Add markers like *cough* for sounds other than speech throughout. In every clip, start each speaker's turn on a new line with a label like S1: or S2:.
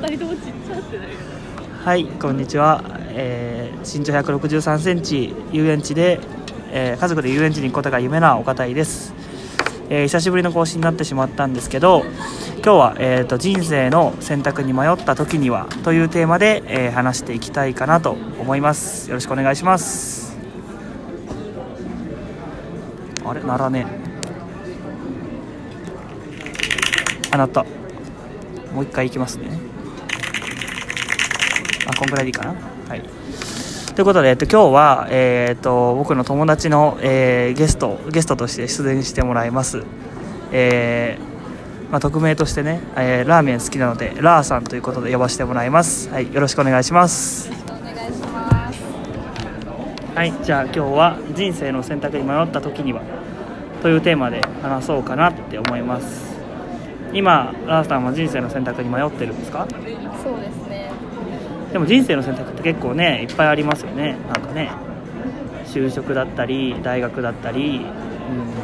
S1: 二人ともちっちゃってなる
S2: はいこんにちは、えー身長1 6 3センチ遊園地で、えー家族で遊園地に行くことが夢なお堅いです、えー久しぶりの更新になってしまったんですけど今日は、えーと「人生の選択に迷った時には」というテーマで、えー話していきたいかなと思います。よろしくお願いします。あれ？ならねあなた。もう一回いきますね。こんぐらいでいいかな。はい。ということで、えっと、今日は、えーっと僕の友達の、えーゲストゲストとして出演してもらいます。えーまあ、匿名としてね、えーラーメン好きなのでラーさんということで呼ばせてもらいます。はい。よろしくお願いします。
S1: お願いします。
S2: はい。じゃあ今日は人生の選択に迷った時にはというテーマで話そうかなって思います。今ラーさんは人生の選択に迷ってるんですか？
S1: そうですね
S2: でも人生の選択って結構ねいっぱいありますよね。なんかね就職だったり大学だったり、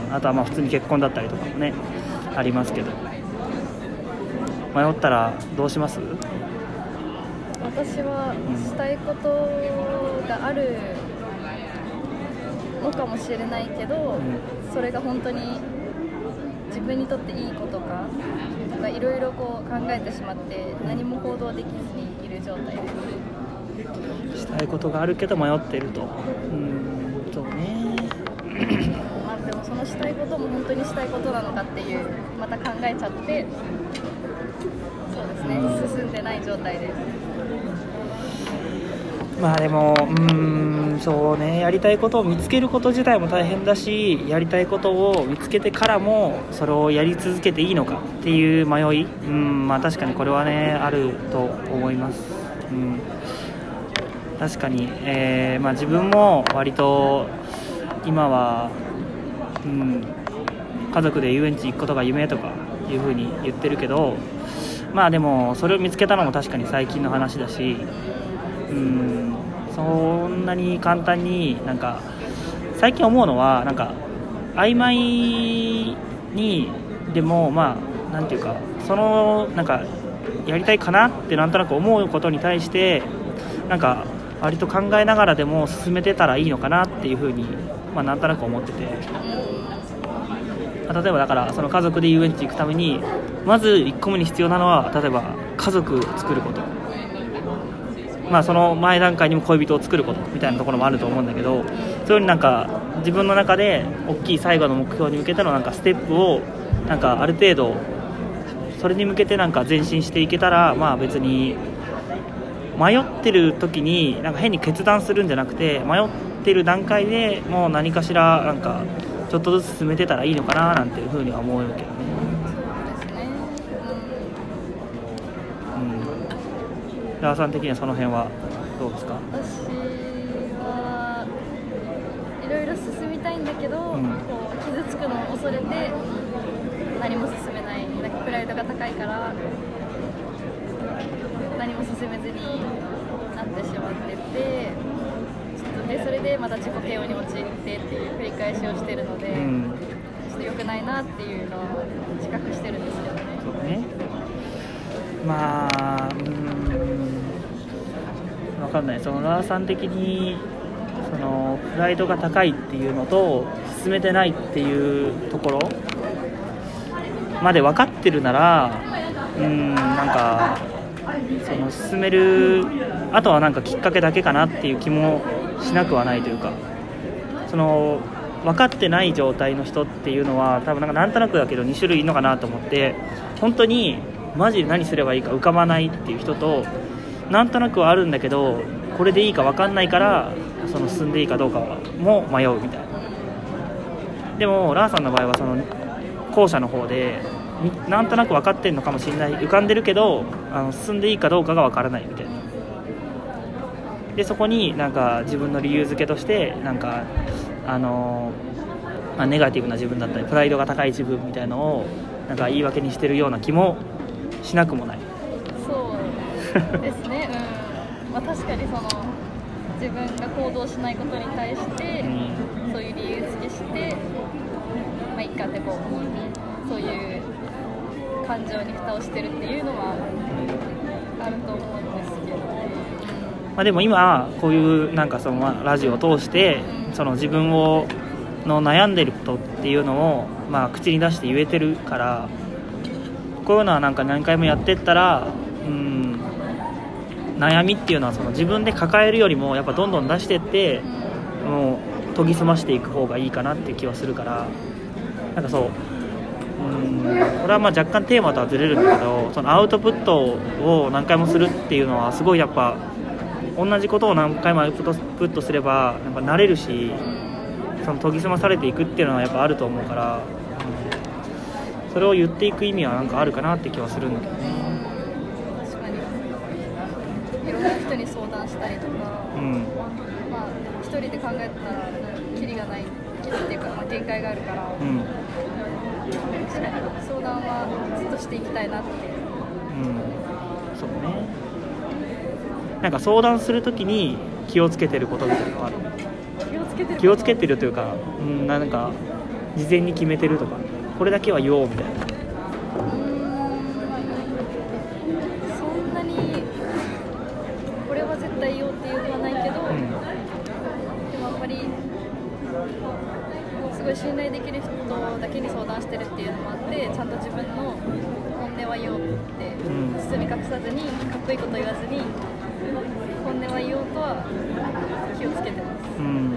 S2: うん、あとはまあ普通に結婚だったりとかもねありますけど。迷ったらどうします？
S1: 私はしたいことがあるのかもしれないけど、
S2: ん。
S1: それが本当に自分にとっていいことかとかいろいろこう考えてしまって何も行動できずにいる状態。です
S2: したいことがあるけど迷ってると。うんそうね。
S1: まあでもそのしたいことも本当にしたいことなのかっていうまた考えちゃってそうですね進んでない状態で。す
S2: まあでもうんそうねやりたいことを見つけること自体も大変だしやりたいことを見つけてからもそれをやり続けていいのかっていう迷い。うんまあ確かにこれはねあると思います。うん。確かに、えーまあ、自分も割と今は、うん、家族で遊園地行くことが夢とかいうふうに言ってるけどまあでもそれを見つけたのも確かに最近の話だしうん。そんなに簡単になんか最近思うのはなんか曖昧にでもまあなんていうかそのなんかやりたいかなってなんとなく思うことに対してなんか割と考えながらでも進めてたらいいのかなっていうふうに、まあ、なんとなく思ってて。例えばだからその家族で遊園地行くためにまず1個目に必要なのは例えば家族を作ること。まあ、その前段階にも恋人を作ることみたいなところもあると思うんだけどそういうになんか自分の中で大きい最後の目標に向けてのなんかステップをなんかある程度それに向けてなんか前進していけたらまあ別に迷ってる時になんか変に決断するんじゃなくて迷ってる段階でもう何かしらなんかちょっとずつ進めてたらいいのかななんていうふうには思うけどね。
S1: そうですね
S2: うんラーさん的にはその辺はどうですか？
S1: 私はいろいろ進みたいんだけど、
S2: ん。
S1: こう傷つくのを恐れて何も進めない。なんかプライドが高いから何も進めずになってしまっててちょっとでそれでまた自己嫌悪に陥ってっていう繰り返しをしてるので、
S2: うん。
S1: ちょっと良くないなっていうのを自覚してるんですけどね。
S2: ね。まあうーん分かんない。そのラーさん的にそのプライドが高いっていうのと進めてないっていうところまで分かってるならうんなんかその進めるあとはなんかきっかけだけかなっていう気もしなくはないというかその分かってない状態の人っていうのは多分なんかなんとなくだけど2種類いるのかなと思って本当にマジで何すればいいか浮かばないっていう人となんとなくはあるんだけどこれでいいか分かんないからその進んでいいかどうかも迷うみたいな。でもラーさんの場合はその後者の方でなんとなく分かってるのかもしれない。浮かんでるけどあの進んでいいかどうかが分からないみたいな。でそこになんか自分の理由付けとしてなんかあの、まあ、ネガティブな自分だったりプライドが高い自分みたいのをなんか言い訳にしてるような気もしなくもない。
S1: ですね、うん。まあ、確かにその自分が行動しないことに対して、
S2: うん。
S1: そういう理由付けして、まあ、いっかってこうそういう感情に蓋をしてるっていうのはある
S2: まあ、でも今こういうなんかそのまあラジオを通してその自分をの悩んでることっていうのをまあ口に出して言えてるからこういうのはなんか何回もやってったらうん悩みっていうのはその自分で抱えるよりもやっぱどんどん出してってもう研ぎ澄ましていく方がいいかなっていう気はするから。なんかそう。うん。これはまあ若干テーマとはずれるんだけどそのアウトプットを何回もするっていうのはすごいやっぱ同じことを何回もアウトプットすればやっぱ慣れるしその研ぎ澄まされていくっていうのはやっぱあると思うから、それを言っていく意味はなんかあるかなって気はするんだけどね。
S1: 確かにいろんな人に相談したりとか、
S2: うん。
S1: まあ一人で考えたらキリがないキリっていうか、まあ、限界があるから、
S2: うん。
S1: 相談はずっとしていきたいなって。
S2: うん。そうね。なんか相談するときに気をつけてることみたいなのがある？
S1: 気をつけてる
S2: 気をつけてるというか、うん、なんか事前に決めてるとかこれだけは言おうみたいな
S1: うーんそんなにこれは絶対言おうっていうのはないけど、
S2: うん
S1: でもあんまりすごい信頼できる人だけに相談してるっていうのもあってちゃんと自分の本音は言おうって
S2: ん。
S1: 包み隠さずにかっこいいこと言わずに本音は言おうとは気をつけてます。
S2: うん。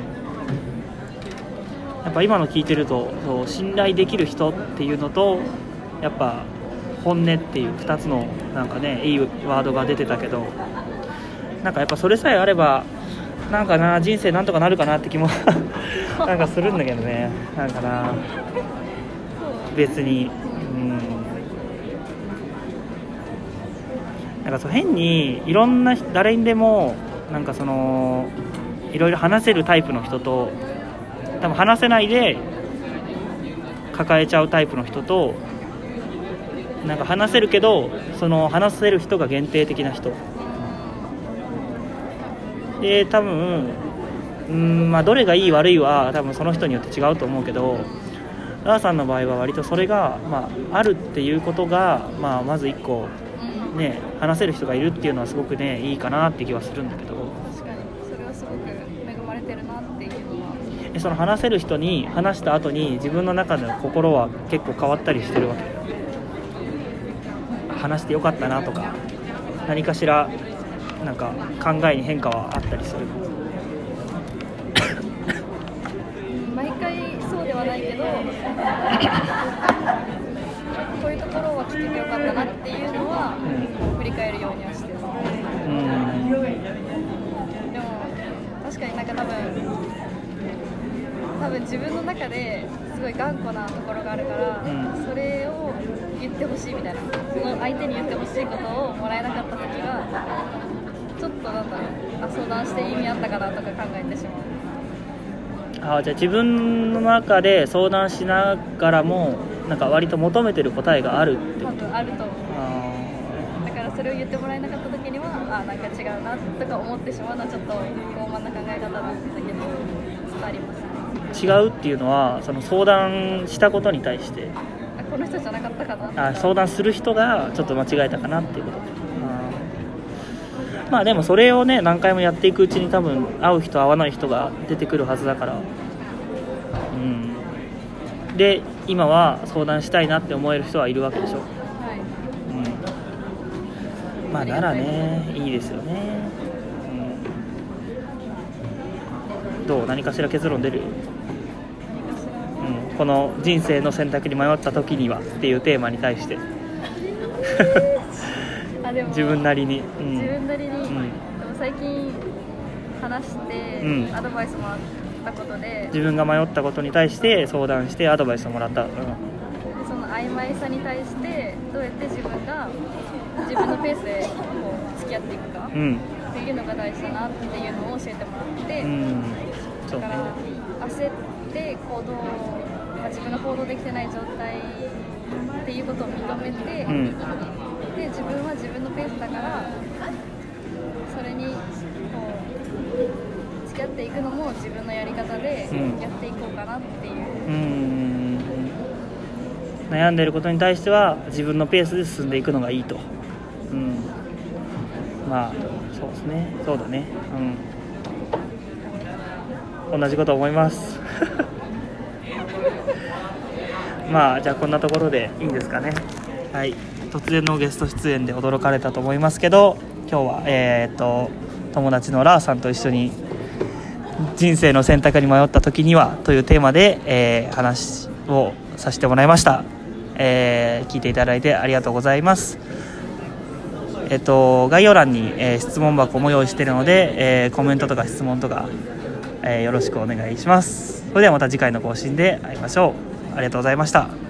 S2: やっぱ今の聞いてるとそう信頼できる人っていうのとやっぱ本音っていう2つのなんかねいいワードが出てたけどなんかやっぱそれさえあればなんかな人生なんとかなるかなって気もなんかするんだけどね。なんかな。別に。うん。なんかそう変にいろんな誰にでもなんかそのいろいろ話せるタイプの人と多分話せないで抱えちゃうタイプの人となんか話せるけどその話せる人が限定的な人。で多分うんまあどれがいい悪いは多分その人によって違うと思うけどラーさんの場合は割とそれが、まあ、あるっていうことが、まあ、まず一個
S1: うん
S2: ね話せる人がいるっていうのはすごくねいいかなって気はするんだけど。
S1: 確かに。それはすごく恵まれてるなっていうのは。
S2: でその話せる人に話した後に自分の中での心は結構変わったりしてるわけ。話してよかったなとか何かしらなんか考えに変化はあったりする
S1: うん毎回そうではないけどこういうところは聞けてよかったなっていうのは振り返るようにはしてる
S2: うん。
S1: でも確かになんか多分多分自分の中ですごい頑固なところがあるから、
S2: うん。
S1: それを言ってほしいみたいなその相手に言ってほしいことをもらえなかった時がちょっとなんだろうあ相談して意味あったかなとか考えてしまう
S2: あじゃあ自分の中で相談しながらもなんか割と求めてる答えがあるって。
S1: 多
S2: こと
S1: 分あると思う。
S2: あ
S1: だからそれを言ってもらえなかった時にはあなんか違うなとか思ってしまうのはちょっと傲慢な考え方なんだけど伝わりますね
S2: ー違うっていうのはその相談したことに対して
S1: あこの人じゃなかったかな
S2: あ相談する人がちょっと間違えたかなっていうこと *laughs* まあでもそれをね何回もやっていくうちに多分会う人会わない人が出てくるはずだから。うん。で今は相談したいなって思える人はいるわけでしょ、
S1: はい。
S2: うん、まあならねいいですよね、うん、どう？何かしら結論出る、うん、この人生の選択に迷った時にはっていうテーマに対して *laughs*
S1: あでも。
S2: 自分なりに、うん。
S1: 自分なりに、
S2: ん。
S1: でも最近話して、
S2: うん。
S1: アドバイスもらったことで。
S2: 自分が迷ったことに対して相談してアドバイスをもらった、うん。
S1: その曖昧さに対してどうやって自分が自分のペースでこう付き合っていくか
S2: うん。
S1: っていうのが大事だなっていうのを教えてもらって、
S2: うん。
S1: だから焦って行動、まあ、自分が行動できてない状態っていうことを認めて、
S2: うん
S1: で自分は自分のペースだからそれにこう付き合っていくのも自分のやり方で
S2: うん。
S1: やっていこうかなっていう、
S2: うん。悩んでることに対しては自分のペースで進んでいくのがいいと、うん、まあそうですね。そうだね。うん。同じこと思います。*laughs* まあじゃあこんなところでいいんですかね。はい突然のゲスト出演で驚かれたと思いますけど今日はえー、っと友達のラーさんと一緒に人生の選択に迷った時にはというテーマで、えー話をさせてもらいました、えー聞いていただいてありがとうございます。えっと、概要欄に、えー質問箱も用意してるので、えーコメントとか質問とか、えーよろしくお願いします。それではまた次回の更新で会いましょう。ありがとうございました。